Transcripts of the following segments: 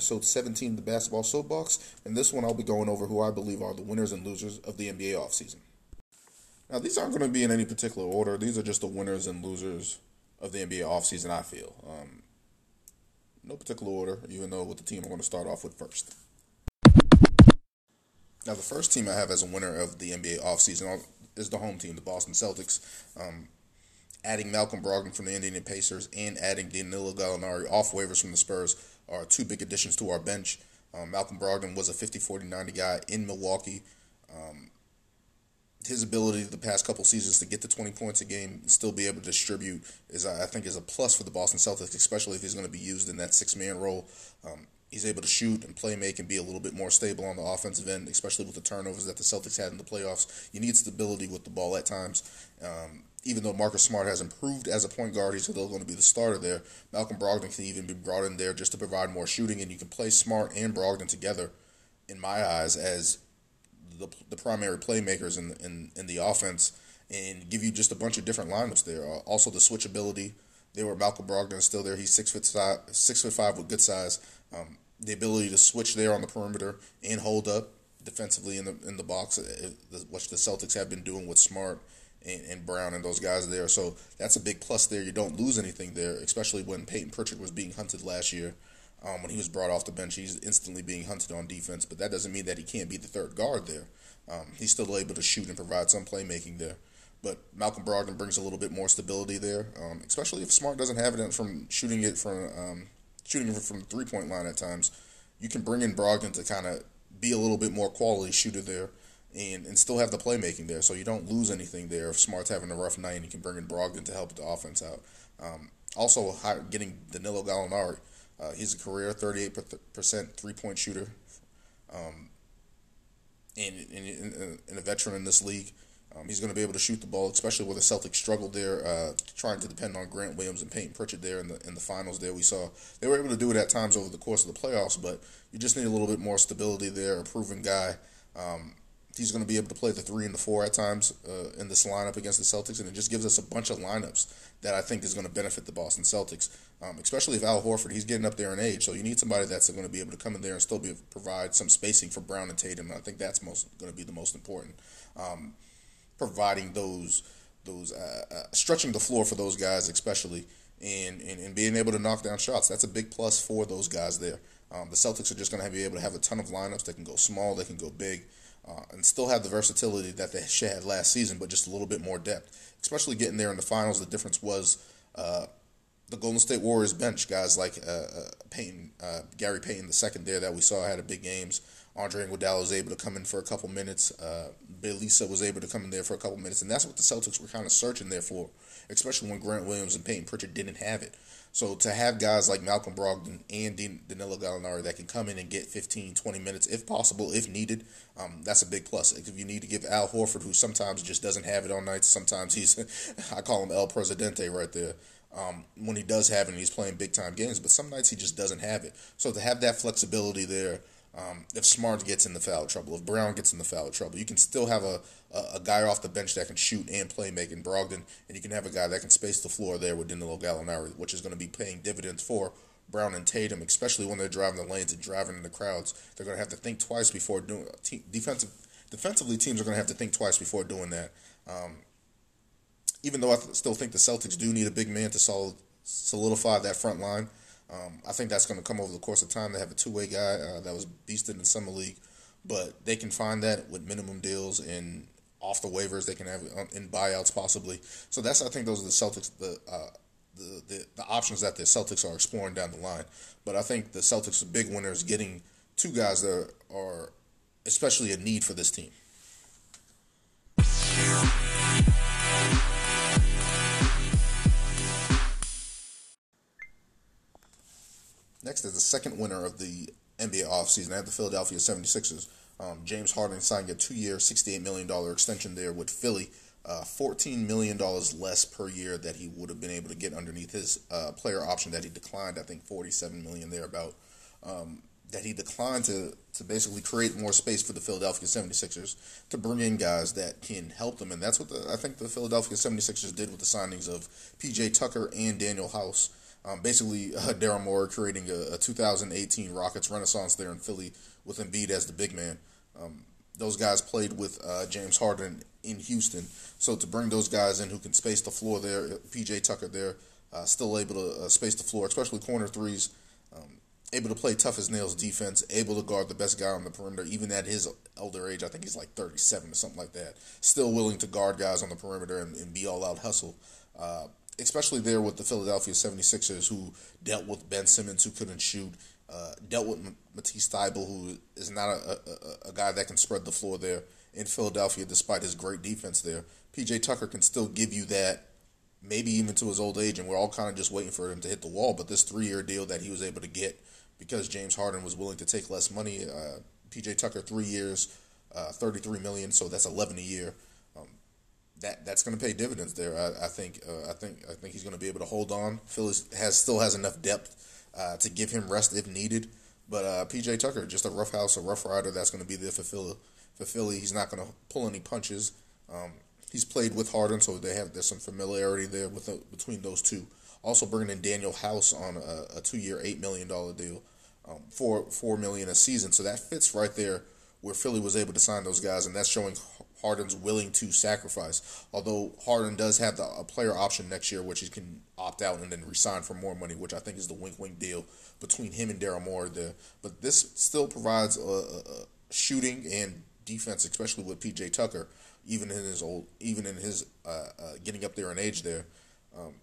episode 17 of the Basketball Soapbox. In this one, I'll be going over who I believe are the winners and losers of the NBA offseason. Now, these aren't going to be in any particular order. These are just the winners and losers of the NBA offseason, I feel. Um, no particular order, even though with the team I'm going to start off with first. Now, the first team I have as a winner of the NBA offseason is the home team, the Boston Celtics. Um, adding Malcolm Brogdon from the Indiana Pacers and adding Danilo Gallinari off waivers from the Spurs are two big additions to our bench. Um, Malcolm Brogdon was a 50 40 90 guy in Milwaukee. Um, his ability the past couple seasons to get to 20 points a game and still be able to distribute is, I think, is a plus for the Boston Celtics, especially if he's going to be used in that six man role. Um, he's able to shoot and play make and be a little bit more stable on the offensive end, especially with the turnovers that the Celtics had in the playoffs. You need stability with the ball at times. Um, even though Marcus Smart has improved as a point guard, he's still going to be the starter there. Malcolm Brogdon can even be brought in there just to provide more shooting, and you can play Smart and Brogdon together, in my eyes, as the, the primary playmakers in, in, in the offense and give you just a bunch of different lineups there. Uh, also, the switchability. There were Malcolm Brogdon is still there. He's six foot six foot five with good size. Um, the ability to switch there on the perimeter and hold up defensively in the in the box, uh, which the Celtics have been doing with Smart and, and Brown and those guys there. So that's a big plus there. You don't lose anything there, especially when Payton Pritchard was being hunted last year. Um, when he was brought off the bench, he's instantly being hunted on defense, but that doesn't mean that he can't be the third guard there. Um, he's still able to shoot and provide some playmaking there. But Malcolm Brogdon brings a little bit more stability there, um, especially if Smart doesn't have it from shooting it from um, shooting it from the three point line at times. You can bring in Brogdon to kind of be a little bit more quality shooter there and, and still have the playmaking there. So you don't lose anything there if Smart's having a rough night and you can bring in Brogdon to help the offense out. Um, also, getting Danilo Gallinari. Uh, he's a career 38% three point shooter um, and, and, and, a veteran in this league. Um, he's going to be able to shoot the ball, especially where the Celtics struggled there, uh, trying to depend on Grant Williams and Payton Pritchard there in the in the finals. There we saw they were able to do it at times over the course of the playoffs, but you just need a little bit more stability there. A proven guy, um, he's going to be able to play the three and the four at times uh, in this lineup against the Celtics, and it just gives us a bunch of lineups that I think is going to benefit the Boston Celtics, um, especially if Al Horford he's getting up there in age, so you need somebody that's going to be able to come in there and still be provide some spacing for Brown and Tatum. And I think that's most going to be the most important, um, providing those those uh, uh, stretching the floor for those guys, especially. And, and, and being able to knock down shots. That's a big plus for those guys there. Um, the Celtics are just going to be able to have a ton of lineups. They can go small, they can go big uh, and still have the versatility that they had last season, but just a little bit more depth. Especially getting there in the finals, the difference was uh, the Golden State Warriors bench guys like uh, uh Payton, uh, Gary Payton the second there that we saw had a big games. Andre Iguodala was able to come in for a couple minutes. Uh, Bjelica was able to come in there for a couple minutes, and that's what the Celtics were kind of searching there for, especially when Grant Williams and Payton Pritchard didn't have it. So to have guys like Malcolm Brogdon and Danilo Gallinari that can come in and get 15, 20 minutes if possible, if needed, um, that's a big plus. If you need to give Al Horford, who sometimes just doesn't have it on nights, sometimes he's, I call him El Presidente right there. Um, when he does have it, and he's playing big time games, but some nights he just doesn't have it. So to have that flexibility there um, if Smart gets in the foul trouble, if Brown gets in the foul trouble, you can still have a, a, a, guy off the bench that can shoot and play making Brogdon, and you can have a guy that can space the floor there with Danilo Gallinari, which is going to be paying dividends for Brown and Tatum, especially when they're driving the lanes and driving in the crowds. They're going to have to think twice before doing te- defensive. Defensively, teams are going to have to think twice before doing that. Um, even though I th- still think the Celtics do need a big man to solidify that front line. Um, I think that's going to come over the course of time. They have a two way guy uh, that was beasted in the summer league, but they can find that with minimum deals and off the waivers. They can have in buyouts possibly. So that's I think those are the Celtics the. Uh, the, the, the options that the Celtics are exploring down the line. But I think the Celtics' big winner is getting two guys that are especially a need for this team. Next is the second winner of the NBA offseason. I have the Philadelphia 76ers. Um, James Harden signed a two year, $68 million extension there with Philly. Uh, $14 million less per year that he would have been able to get underneath his uh, player option that he declined, I think $47 million thereabout. Um, that he declined to, to basically create more space for the Philadelphia 76ers to bring in guys that can help them. And that's what the, I think the Philadelphia 76ers did with the signings of PJ Tucker and Danuel House. Um, basically, uh, Daryl Morey creating a, a, 2018 Rockets renaissance there in Philly with Embiid as the big man. Um, those guys played with uh, James Harden in Houston, so to bring those guys in who can space the floor there, PJ Tucker there, uh, still able to uh, space the floor, especially corner threes. Um, able to play tough as nails defense, able to guard the best guy on the perimeter, even at his elder age. I think he's like 37 or something like that. Still willing to guard guys on the perimeter and, and be all out hustle. Uh, especially there with the Philadelphia 76ers, who dealt with Ben Simmons, who couldn't shoot, uh, dealt with Matisse Thybulle, who is not a, a, a, guy that can spread the floor there in Philadelphia, despite his great defense there. PJ Tucker can still give you that, maybe even to his old age, and we're all kind of just waiting for him to hit the wall. But this three year deal that he was able to get because James Harden was willing to take less money, uh, PJ Tucker three years, uh, 33 million, so that's 11 a year that that's going to pay dividends there. I, I think uh, I think I think he's going to be able to hold on. Phillies has still has enough depth uh, to give him rest if needed. But uh, PJ Tucker, just a rough house, a rough rider that's going to be there for Philly. For Philly, he's not going to pull any punches. Um, he's played with Harden, so they have there's some familiarity there with the, between those two. Also bringing in Danuel House on a, a two-year, eight million dollar deal, um, four four million a season. So that fits right there where Philly was able to sign those guys, and that's showing Harden's willing to sacrifice. Although Harden does have the, a player option next year, which he can opt out and then resign for more money, which I think is the wink wink deal between him and Daryl Morey there. But this still provides a, a shooting and defense, especially with PJ Tucker, even in his old, even in his uh, uh, getting up there in age there. Um,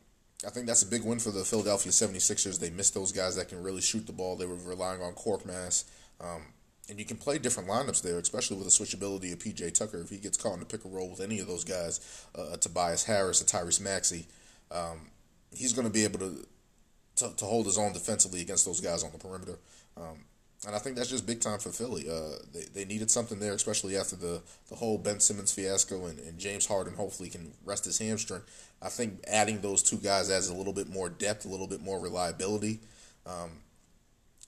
I think that's a big win for the Philadelphia 76ers. They missed those guys that can really shoot the ball. They were relying on Korkmaz. Um, and you can play different lineups there, especially with the switchability of PJ Tucker. If he gets caught in the pick and roll with any of those guys, uh, Tobias Harris, or Tyrese Maxey, um, he's going to be able to, to, to hold his own defensively against those guys on the perimeter. Um, and I think that's just big time for Philly. Uh, they, they needed something there, especially after the, the whole Ben Simmons fiasco and, and James Harden hopefully can rest his hamstring. I think adding those two guys adds a little bit more depth, a little bit more reliability. Um,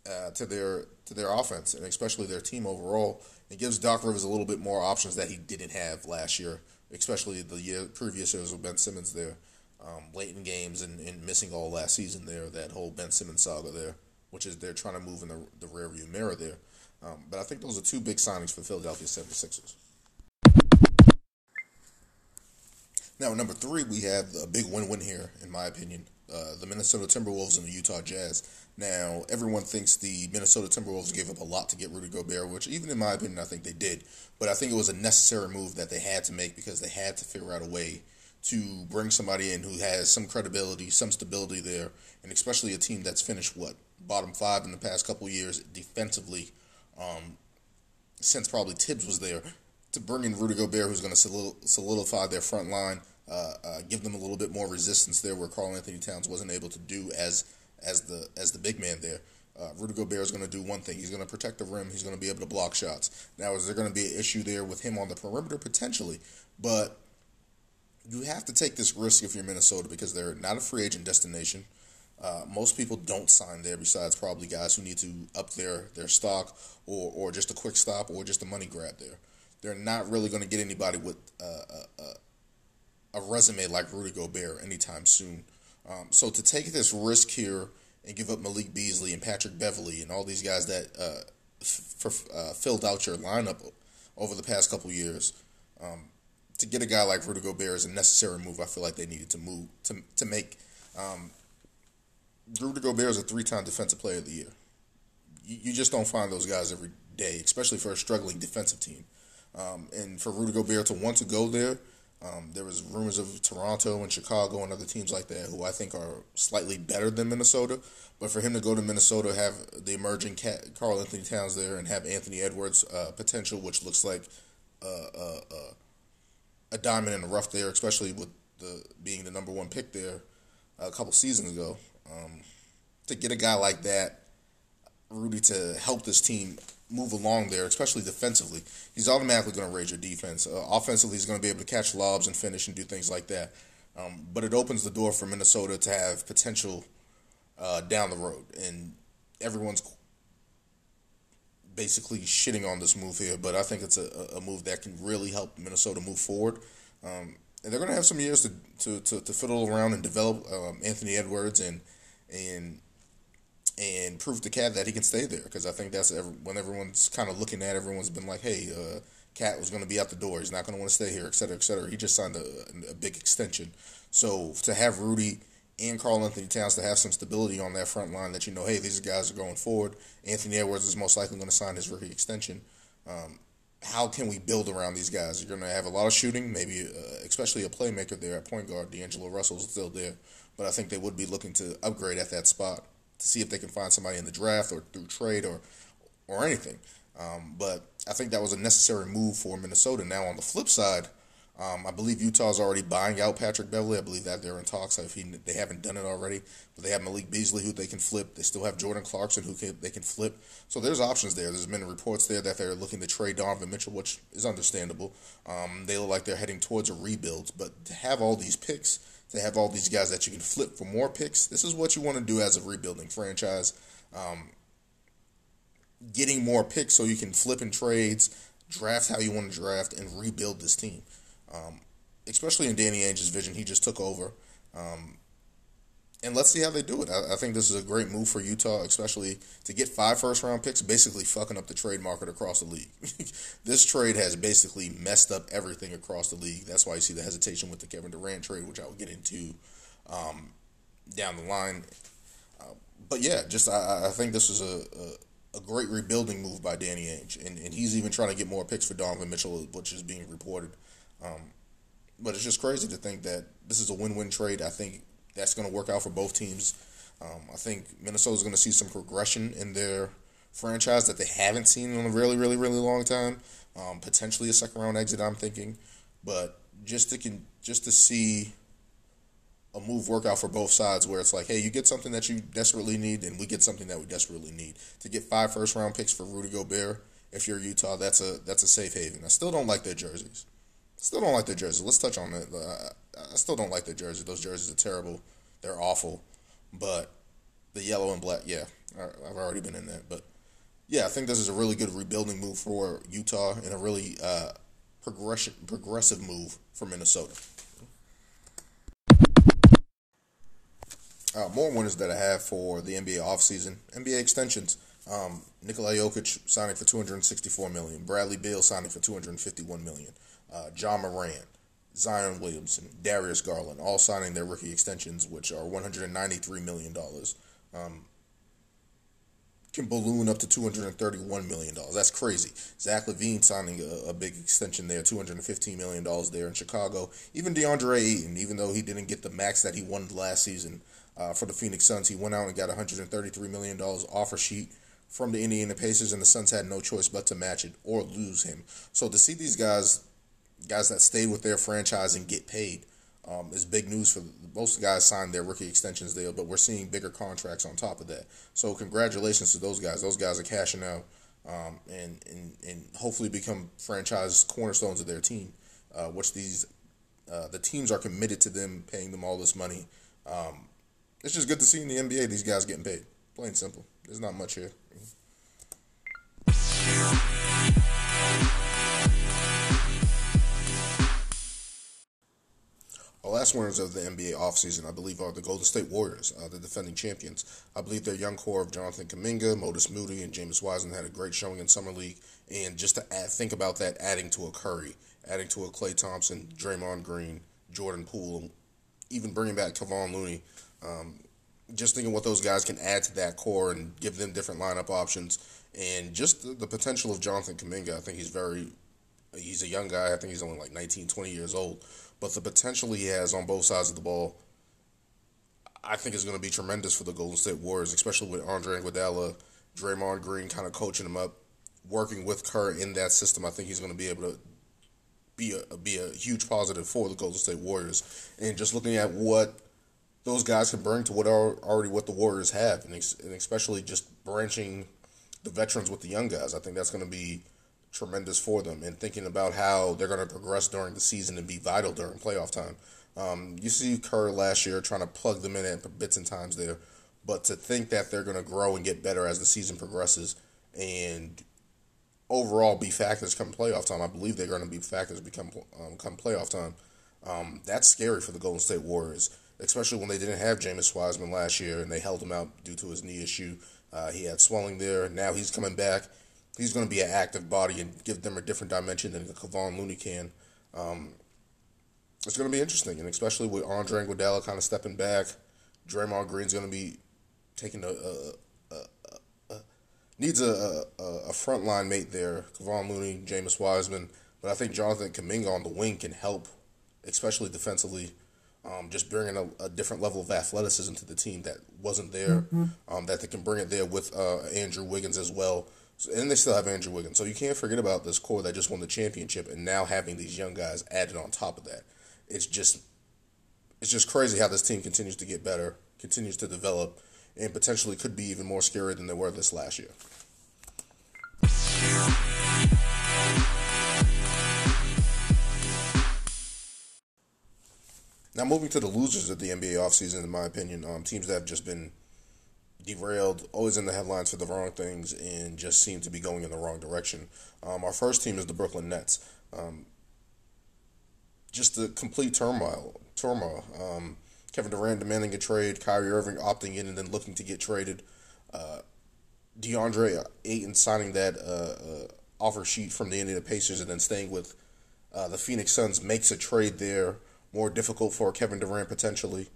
uh, to their to their offense and especially their team overall. It gives Doc Rivers a little bit more options that he didn't have last year, especially the year previous years with Ben Simmons there, um, late in games and, and missing all last season there. That whole Ben Simmons saga there, which is they're trying to move in the the rearview mirror there. Um, but I think those are two big signings for Philadelphia 76ers. Now, number three, we have a big win-win here, in my opinion. Uh, the Minnesota Timberwolves and the Utah Jazz. Now, everyone thinks the Minnesota Timberwolves gave up a lot to get Rudy Gobert, which, even in my opinion, I think they did. But I think it was a necessary move that they had to make because they had to figure out a way to bring somebody in who has some credibility, some stability there, and especially a team that's finished what bottom five in the past couple years defensively, um, since probably Thibs was there. To bring in Rudy Gobert, who's going to solidify their front line, uh, uh, give them a little bit more resistance there, where Karl-Anthony Towns wasn't able to do as as the as the big man there. Uh, Rudy Gobert is going to do one thing. He's going to protect the rim. He's going to be able to block shots. Now, is there going to be an issue there with him on the perimeter? Potentially. But you have to take this risk if you're Minnesota because they're not a free agent destination. Uh, most people don't sign there besides probably guys who need to up their, their stock or, or just a quick stop or just a money grab there. They're not really going to get anybody with uh, a, a resume like Rudy Gobert anytime soon. Um, so to take this risk here and give up Malik Beasley and Patrick Beverley and all these guys that uh, f- uh, filled out your lineup over the past couple years, um, to get a guy like Rudy Gobert is a necessary move. I feel like they needed to move to to make. Um, Rudy Gobert is a three-time Defensive Player of the Year. You, you, just don't find those guys every day, especially for a struggling defensive team. Um, and for Rudy Gobert to want to go there um, there was rumors of Toronto and Chicago and other teams like that who I think are slightly better than Minnesota. But for him to go to Minnesota, have the emerging Karl-Anthony Towns there, and have Anthony Edwards uh, potential, which looks like uh, uh, uh, a diamond in the rough there, especially with the being the number one pick there a couple seasons ago. Um, to get a guy like that, Rudy, to help this team move along there, especially defensively, he's automatically going to raise your defense. Uh, offensively, he's going to be able to catch lobs and finish and do things like that. Um, but it opens the door for Minnesota to have potential uh, down the road, and everyone's basically shitting on this move here. But I think it's a, a move that can really help Minnesota move forward. Um, and they're going to have some years to, to, to, to, fiddle around and develop um, Anthony Edwards and and and prove to KAT that he can stay there because I think that's every, when everyone's kind of looking at everyone's been like, hey, uh, KAT was going to be out the door. He's not going to want to stay here, et cetera, et cetera. He just signed a, a big extension. So to have Rudy and Karl-Anthony Towns to have some stability on that front line that you know, hey, these guys are going forward. Anthony Edwards is most likely going to sign his rookie extension. Um, how can we build around these guys? You're going to have a lot of shooting, maybe uh, especially a playmaker there at point guard. D'Angelo Russell's still there, but I think they would be looking to upgrade at that spot to see if they can find somebody in the draft or through trade or or anything. Um, but I think that was a necessary move for Minnesota. Now on the flip side, um, I believe Utah's already buying out Patrick Beverley. I believe that they're in talks. If he, they haven't done it already, but they have Malik Beasley who they can flip. They still have Jordan Clarkson who can, they can flip. So there's options there. There's been reports there that they're looking to trade Donovan Mitchell, which is understandable. Um, they look like they're heading towards a rebuild, but to have all these picks, to have all these guys that you can flip for more picks, this is what you want to do as a rebuilding franchise. Um, getting more picks so you can flip in trades, draft how you want to draft, and rebuild this team. Um, especially in Danny Ainge's vision, he just took over. Um, and let's see how they do it. I, I, think this is a great move for Utah, especially to get five first round picks, basically fucking up the trade market across the league. this trade has basically messed up everything across the league. That's why you see the hesitation with the Kevin Durant trade, which I will get into um, down the line. Uh, but yeah, just I, I think this is a, a, a, great rebuilding move by Danny Ainge, and, and he's even trying to get more picks for Donovan Mitchell, which is being reported. Um, but it's just crazy to think that this is a win-win trade. I think that's going to work out for both teams. Um, I think Minnesota's going to see some progression in their franchise that they haven't seen in a really, really, really long time. Um, potentially a second round exit, I'm thinking, but just to can just to see a move work out for both sides, where it's like, hey, you get something that you desperately need, and we get something that we desperately need. To get five first round picks for Rudy Gobert, if you're Utah, that's a that's a safe haven. I still don't like their jerseys. Still don't like the jersey. Let's touch on it. I still don't like the jersey. Those jerseys are terrible. They're awful. But the yellow and black, yeah, I've already been in that. But yeah, I think this is a really good rebuilding move for Utah and a really uh, progression progressive move for Minnesota. Uh, more winners that I have for the NBA offseason. NBA extensions. Um, Nikola Jokic signing for 264 million. Bradley Beal signing for 251 million uh, Ja Morant, Zion Williamson, Darius Garland, all signing their rookie extensions, which are $193 million. Um, can balloon up to $231 million. That's crazy. Zach LaVine signing a, a, big extension there, $215 million there in Chicago. Even DeAndre Ayton, even though he didn't get the max that he won last season uh, for the Phoenix Suns, he went out and got $133 million offer sheet from the Indiana Pacers, and the Suns had no choice but to match it or lose him. So to see these guys guys that stay with their franchise and get paid um, is big news for most guys signed their rookie extensions there, but we're seeing bigger contracts on top of that. So congratulations to those guys. Those guys are cashing out um, and, and and hopefully become franchise cornerstones of their team, uh, which these uh, the teams are committed to them paying them all this money. Um, it's just good to see in the NBA these guys getting paid. Plain simple. There's not much here. The last winners of the NBA offseason, I believe, are the Golden State Warriors, uh, the defending champions. I believe their young core of Jonathan Kuminga, Moses Moody, and James Wiseman had a great showing in Summer League. And just to add, think about that, adding to a Curry, adding to a Klay Thompson, Draymond Green, Jordan Poole, even bringing back Kevon Looney. Um, just thinking what those guys can add to that core and give them different lineup options. And just the, the potential of Jonathan Kuminga, I think he's very, he's a young guy. I think he's only like 19, 20 years old but the potential he has on both sides of the ball, I think is going to be tremendous for the Golden State Warriors, especially with Andre Iguodala, Draymond Green kind of coaching him up, working with Kerr in that system. I think he's going to be able to be a be a huge positive for the Golden State Warriors. And just looking at what those guys can bring to what are already what the Warriors have, and, and especially just branching the veterans with the young guys, I think that's going to be tremendous for them and thinking about how they're going to progress during the season and be vital during playoff time. Um, you see Kerr last year trying to plug them in at bits and times there, but to think that they're going to grow and get better as the season progresses and overall be factors come playoff time, I believe they're going to be factors become um, come playoff time. Um, that's scary for the Golden State Warriors. especially when they didn't have James Wiseman last year and they held him out due to his knee issue. Uh, he had swelling there. Now he's coming back. He's going to be an active body and give them a different dimension than Kevon Looney can. Um, it's going to be interesting, and especially with Andre Iguodala kind of stepping back, Draymond Green's going to be taking a, a, a, a needs a, a, a frontline mate there. Kevon Looney, James Wiseman, but I think Jonathan Kuminga on the wing can help, especially defensively. Um, just bringing a, a, different level of athleticism to the team that wasn't there. Mm-hmm. Um, that they can bring it there with uh, Andrew Wiggins as well. And they still have Andrew Wiggins. So you can't forget about this core that just won the championship and now having these young guys added on top of that. It's just it's just crazy how this team continues to get better, continues to develop, and potentially could be even more scary than they were this last year. Now, moving to the losers of the NBA offseason, in my opinion, um, teams that have just been derailed, always in the headlines for the wrong things, and just seem to be going in the wrong direction. Um, our first team is the Brooklyn Nets. Um, just the complete turmoil. Turmoil. Um, Kevin Durant demanding a trade, Kyrie Irving opting in and then looking to get traded. Uh, DeAndre Ayton signing that uh, uh, offer sheet from the Indiana Pacers and then staying with uh, the Phoenix Suns makes a trade there more difficult for Kevin Durant potentially.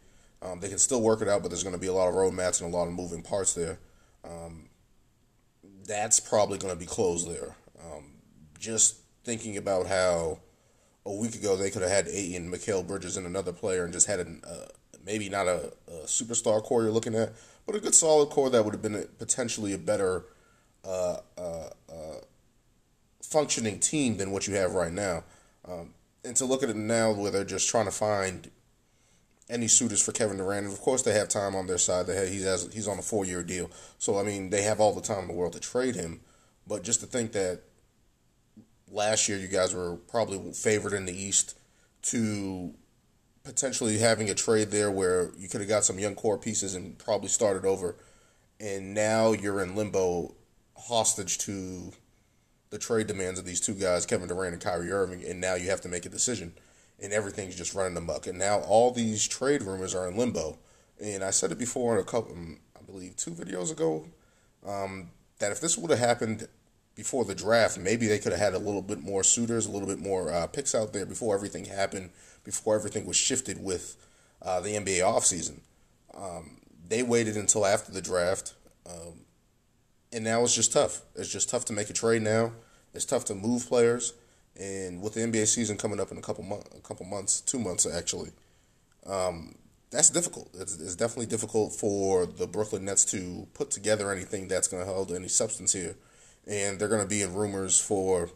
Um, they can still work it out, but there's going to be a lot of road mats and a lot of moving parts there. Um, that's probably going to be closed there. Um, just thinking about how a week ago they could have had Ayton, Mikal Bridges, and another player, and just had a uh, maybe not a, a, superstar core you're looking at, but a good solid core that would have been a, potentially a better uh, uh, uh, functioning team than what you have right now. Um, and to look at it now where they're just trying to find any suitors for Kevin Durant, and of course they have time on their side. They have, he's has, he's on a four year deal, so I mean they have all the time in the world to trade him. But just to think that last year you guys were probably favored in the East to potentially having a trade there where you could have got some young core pieces and probably started over, and now you're in limbo, hostage to the trade demands of these two guys, Kevin Durant and Kyrie Irving, and now you have to make a decision, and everything's just running amok. And now all these trade rumors are in limbo. And I said it before in a couple, um, I believe, two videos ago, um, that if this would have happened before the draft, maybe they could have had a little bit more suitors, a little bit more uh, picks out there before everything happened, before everything was shifted with uh, the NBA offseason. Um, they waited until after the draft. Um, and now it's just tough. It's just tough to make a trade now. It's tough to move players, and with the NBA season coming up in a couple months, a couple months, two months actually, um, that's difficult. It's, it's, definitely difficult for the Brooklyn Nets to put together anything that's going to hold any substance here, and they're going to be in rumors for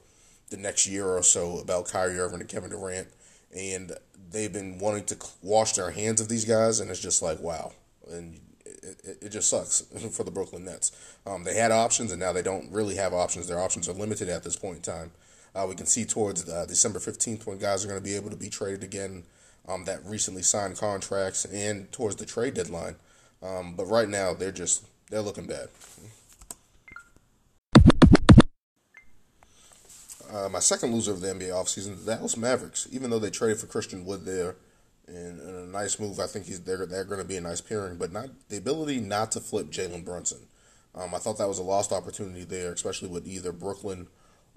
the next year or so about Kyrie Irving and Kevin Durant, and they've been wanting to wash their hands of these guys, and it's just like wow, and it, it just sucks for the Brooklyn Nets. Um, they had options, and now they don't really have options. Their options are limited at this point in time. Uh, we can see towards uh, December 15th when guys are going to be able to be traded again um, that recently signed contracts and towards the trade deadline. Um, but right now, they're just they're looking bad. Uh, my second loser of the NBA offseason, the Dallas Mavericks. Even though they traded for Christian Wood there, and, a nice move. I think he's they're they're going to be a nice pairing, but not the ability not to flip Jalen Brunson. Um, I thought that was a lost opportunity there, especially with either Brooklyn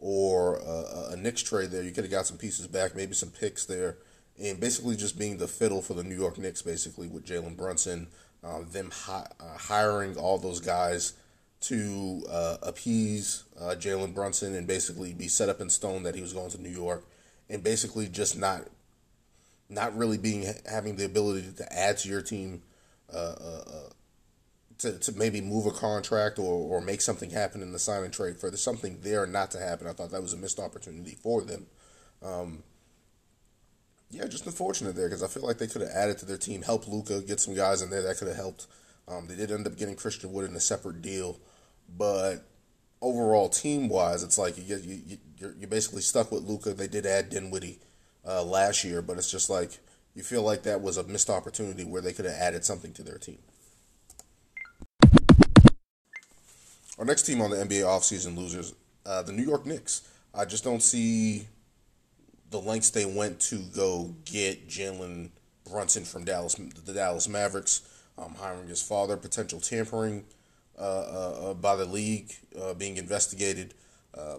or a, a Knicks trade there. You could have got some pieces back, maybe some picks there, and basically just being the fiddle for the New York Knicks, basically with Jalen Brunson, uh, them hi- uh, hiring all those guys to uh, appease uh, Jalen Brunson and basically be set up in stone that he was going to New York, and basically just not not really being having the ability to add to your team, uh, uh, uh, to to maybe move a contract or or make something happen in the sign and trade for there's something there not to happen. I thought that was a missed opportunity for them. Um, yeah, just unfortunate there because I feel like they could have added to their team, help Luka get some guys in there that could have helped. Um, they did end up getting Christian Wood in a separate deal, but overall team wise, it's like you you, you you're, you're basically stuck with Luka. They did add Dinwiddie uh, last year, but it's just like you feel like that was a missed opportunity where they could have added something to their team. Our next team on the NBA offseason losers, uh, the New York Knicks. I just don't see the lengths they went to go get Jalen Brunson from Dallas, the Dallas Mavericks, um, hiring his father, potential tampering uh, uh, uh by the league uh, being investigated, uh,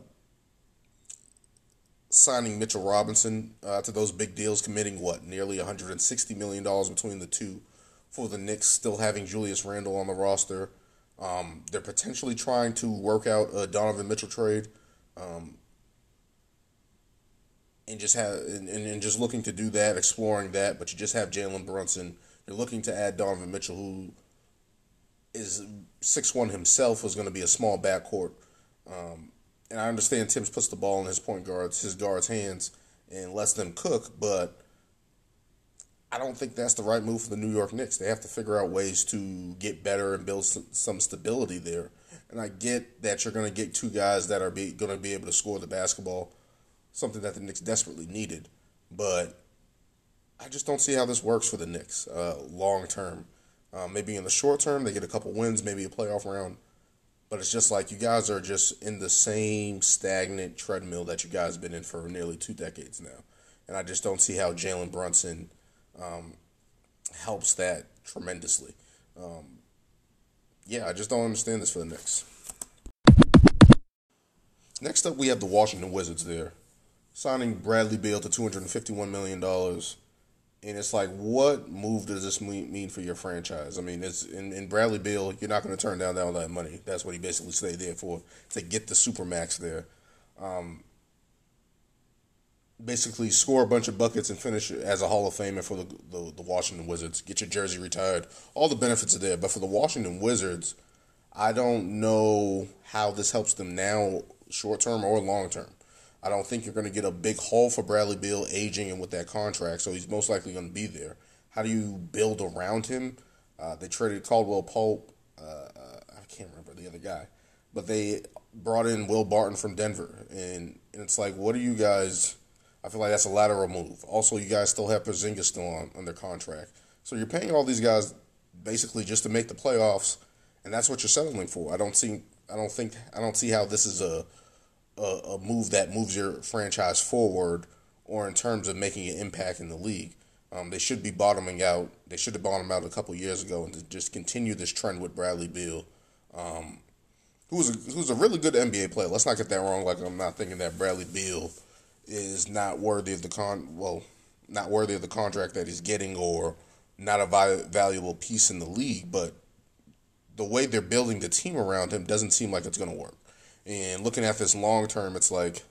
signing Mitchell Robinson to those big deals, committing what nearly 160 million dollars between the two for the Knicks, still having Julius Randle on the roster. Um, they're potentially trying to work out a Donovan Mitchell trade. Um, and just have and, and just looking to do that, exploring that. But you just have Jalen Brunson. You're looking to add Donovan Mitchell, who is six one himself, was going to be a small backcourt. Um, and I understand Thibs puts the ball in his point guards, his guards' hands, and lets them cook. But I don't think that's the right move for the New York Knicks. They have to figure out ways to get better and build some, some stability there. And I get that you're going to get two guys that are going to be able to score the basketball something that the Knicks desperately needed. But I just don't see how this works for the Knicks uh, long term. Uh, maybe in the short term, they get a couple wins, maybe a playoff round. But it's just like you guys are just in the same stagnant treadmill that you guys have been in for nearly two decades now. And I just don't see how Jalen Brunson um, helps that tremendously. Um, yeah, I just don't understand this for the Knicks. Next up, we have the Washington Wizards there signing Bradley Beal to $251 million. And it's like, what move does this mean for your franchise? I mean, it's in, in Bradley Beal, you're not going to turn down all that money. That's what he basically stayed there for, to get the supermax there. Um, basically, score a bunch of buckets and finish as a Hall of Famer for the, the, the Washington Wizards. Get your jersey retired. All the benefits are there. But for the Washington Wizards, I don't know how this helps them now, short term or long term. I don't think you're going to get a big haul for Bradley Beal aging and with that contract, so he's most likely going to be there. How do you build around him? Uh, they traded Caldwell Pope. Uh, uh, I can't remember the other guy, but they brought in Will Barton from Denver, and, and it's like, what are you guys? I feel like that's a lateral move. Also, you guys still have Porzingis still on under contract, so you're paying all these guys basically just to make the playoffs, and that's what you're settling for. I don't see. I don't think. I don't see how this is a a, a move that moves your franchise forward or in terms of making an impact in the league. Um, they should be bottoming out. They should have bottomed out a couple years ago and to just continue this trend with Bradley Beal, um, who's a, who's a really good NBA player. Let's not get that wrong. Like I'm not thinking that Bradley Beal is not worthy of the con well, not worthy of the contract that he's getting or not a valuable piece in the league. But the way they're building the team around him doesn't seem like it's going to work. And looking at this long term, it's like,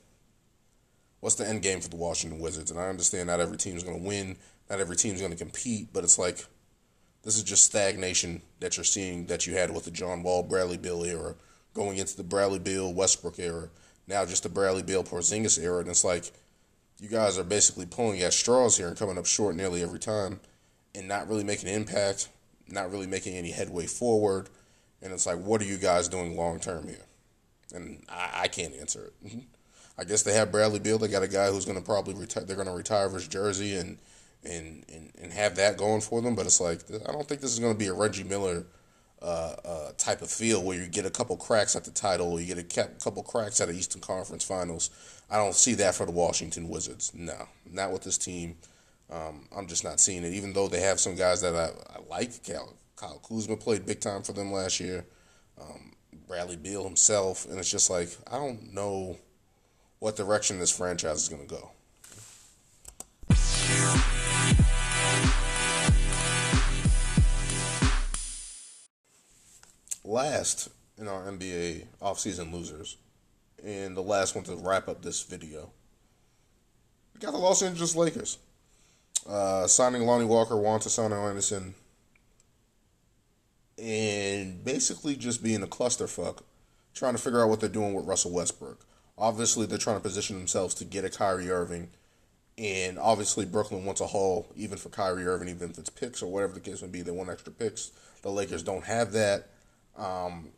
what's the end game for the Washington Wizards? And I understand not every team is going to win, not every team is going to compete, but it's like this is just stagnation that you're seeing that you had with the John Wall, Bradley Beal era, going into the Bradley Beal, Westbrook era, now just the Bradley Beal, Porzingis era, and it's like you guys are basically pulling at straws here and coming up short nearly every time, and not really making an impact, not really making any headway forward, and it's like, what are you guys doing long term here? and I, I can't answer it. Mm-hmm. I guess they have Bradley Beal. They got a guy who's going to probably retire. They're going to retire his jersey and, and and and have that going for them. But it's like I don't think this is going to be a Reggie Miller uh, uh, type of feel where you get a couple cracks at the title or you get a couple cracks at the Eastern Conference Finals. I don't see that for the Washington Wizards. No, not with this team. Um, I'm just not seeing it. Even though they have some guys that I, I like, Kyle, Kyle Kuzma played big time for them last year. Um, Bradley Beal himself, and it's just like I don't know what direction this franchise is going to go. Last in our NBA offseason losers, and the last one to wrap up this video, we got the Los Angeles Lakers. Uh, signing Lonnie Walker, Juan Toscano Anderson, and basically just being a clusterfuck, trying to figure out what they're doing with Russell Westbrook. Obviously, they're trying to position themselves to get a Kyrie Irving, and obviously Brooklyn wants a haul even for Kyrie Irving, even if it's picks or whatever the case may be. They want extra picks. The Lakers don't have that. Um,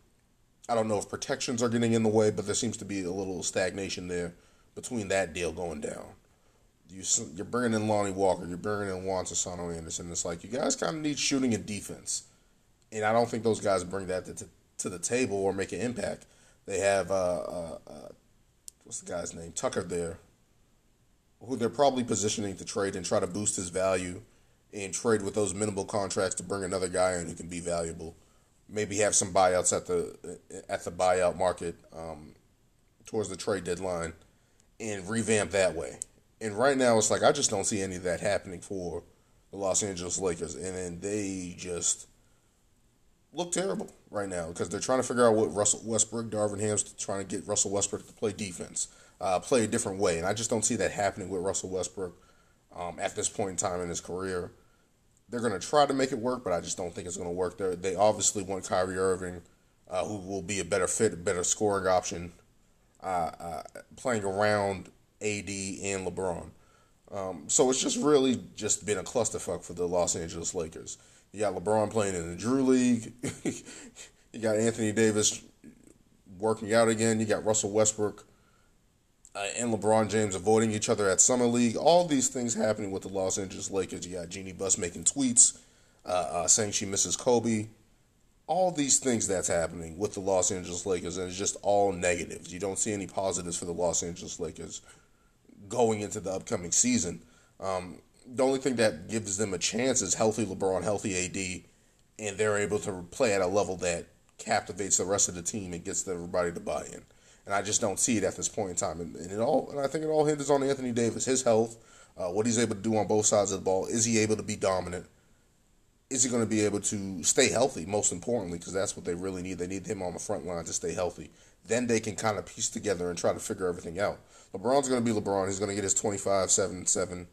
I don't know if protections are getting in the way, but there seems to be a little stagnation there between that deal going down. You, you're bringing in Lonnie Walker, you're bringing in Juan Toscano Anderson. It's like you guys kind of need shooting and defense and I don't think those guys bring that to, to the table or make an impact. They have uh, uh, uh, what's the guy's name Tucker there, who they're probably positioning to trade and try to boost his value and trade with those minimal contracts to bring another guy in who can be valuable. Maybe have some buyouts at the at the buyout market um, towards the trade deadline, and revamp that way. And right now, it's like I just don't see any of that happening for the Los Angeles Lakers, and then they just look terrible right now because they're trying to figure out what Russell Westbrook, Darvin Ham's trying to get Russell Westbrook to play defense, uh, play a different way, and I just don't see that happening with Russell Westbrook um, at this point in time in his career. They're going to try to make it work, but I just don't think it's going to work. They're, they obviously want Kyrie Irving, uh, who will be a better fit, better scoring option, uh, uh playing around AD and LeBron. Um, so it's just really just been a clusterfuck for the Los Angeles Lakers. You got LeBron playing in the Drew League. you got Anthony Davis working out again. You got Russell Westbrook uh, and LeBron James avoiding each other at Summer League. All these things happening with the Los Angeles Lakers. You got Jeanie Buss making tweets uh, uh, saying she misses Kobe. All these things that's happening with the Los Angeles Lakers, and it's just all negatives. You don't see any positives for the Los Angeles Lakers going into the upcoming season. Um, the only thing that gives them a chance is healthy LeBron, healthy AD, and they're able to play at a level that captivates the rest of the team and gets everybody to buy in. And I just don't see it at this point in time. And, and it all, and I think it all hinges on Anthony Davis, his health, uh, what he's able to do on both sides of the ball. Is he able to be dominant? Is he going to be able to stay healthy? Most importantly, because that's what they really need. They need him on the front line to stay healthy. Then they can kind of piece together and try to figure everything out. LeBron's going to be LeBron. He's going to get his 25, 7, 7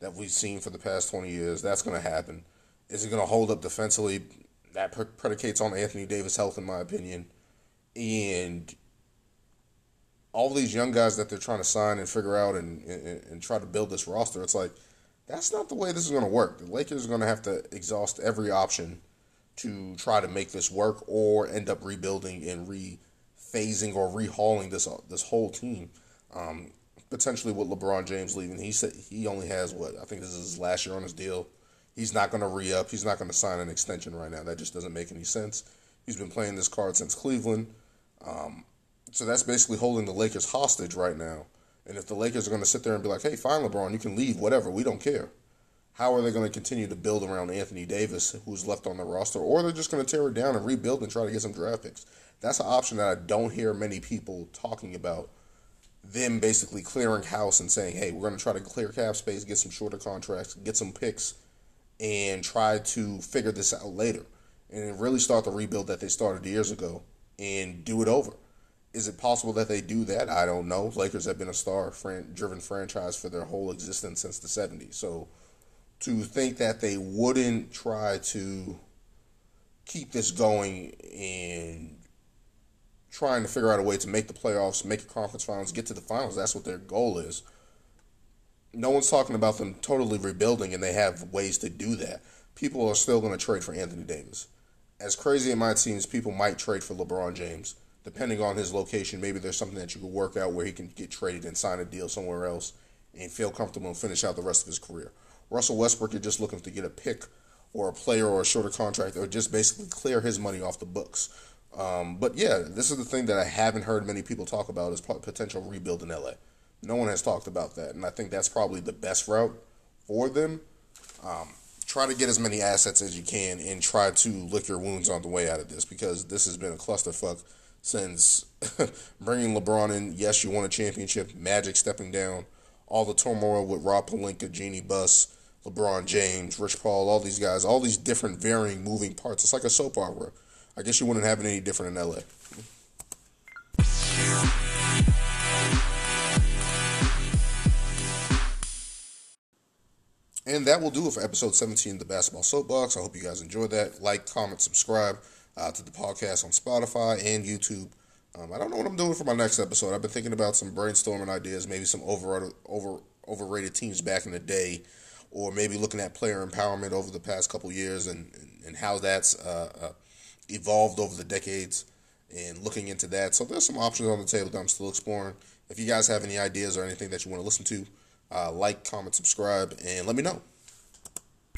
that we've seen for the past 20 years. That's going to happen. Is he going to hold up defensively? That predicates on Anthony Davis' health, in my opinion. And all these young guys that they're trying to sign and figure out and, and, and try to build this roster, it's like, that's not the way this is going to work. The Lakers are going to have to exhaust every option to try to make this work or end up rebuilding and rephasing or rehauling this this whole team. Um, potentially with LeBron James leaving, he said he only has what I think this is his last year on his deal. He's not going to re up. He's not going to sign an extension right now. That just doesn't make any sense. He's been playing this card since Cleveland, um, so that's basically holding the Lakers hostage right now. And if the Lakers are going to sit there and be like, "Hey, fine, LeBron, you can leave, whatever, we don't care," how are they going to continue to build around Anthony Davis, who's left on the roster, or they're just going to tear it down and rebuild and try to get some draft picks? That's an option that I don't hear many people talking about them basically clearing house and saying, hey, we're going to try to clear cap space, get some shorter contracts, get some picks, and try to figure this out later. And really start the rebuild that they started years ago and do it over. Is it possible that they do that? I don't know. Lakers have been a star driven franchise for their whole existence since the 70s. So to think that they wouldn't try to keep this going and trying to figure out a way to make the playoffs, make the conference finals, get to the finals. That's what their goal is. No one's talking about them totally rebuilding, and they have ways to do that. People are still going to trade for Anthony Davis. As crazy as it seems, people might trade for LeBron James, depending on his location. Maybe there's something that you could work out where he can get traded and sign a deal somewhere else and feel comfortable and finish out the rest of his career. Russell Westbrook, you're just looking to get a pick or a player or a shorter contract or just basically clear his money off the books. Um, but yeah, this is the thing that I haven't heard many people talk about is potential rebuild in LA. No one has talked about that, and I think that's probably the best route for them. Um, try to get as many assets as you can and try to lick your wounds on the way out of this because this has been a clusterfuck since bringing LeBron in. Yes, you won a championship. Magic stepping down. All the turmoil with Rob Pelinka, Jeanie Buss, LeBron James, Rich Paul, all these guys, all these different varying moving parts. It's like a soap opera. I guess you wouldn't have it any different in LA. And that will do it for episode 17 of the Basketball Soapbox. I hope you guys enjoyed that. Like, comment, subscribe uh, to the podcast on Spotify and YouTube. Um, I don't know what I'm doing for my next episode. I've been thinking about some brainstorming ideas, maybe some over, over overrated teams back in the day, or maybe looking at player empowerment over the past couple years and, and, how that's uh, uh, evolved over the decades and looking into that. So there's some options on the table that I'm still exploring. If you guys have any ideas or anything that you want to listen to, uh, like, comment, subscribe, and let me know.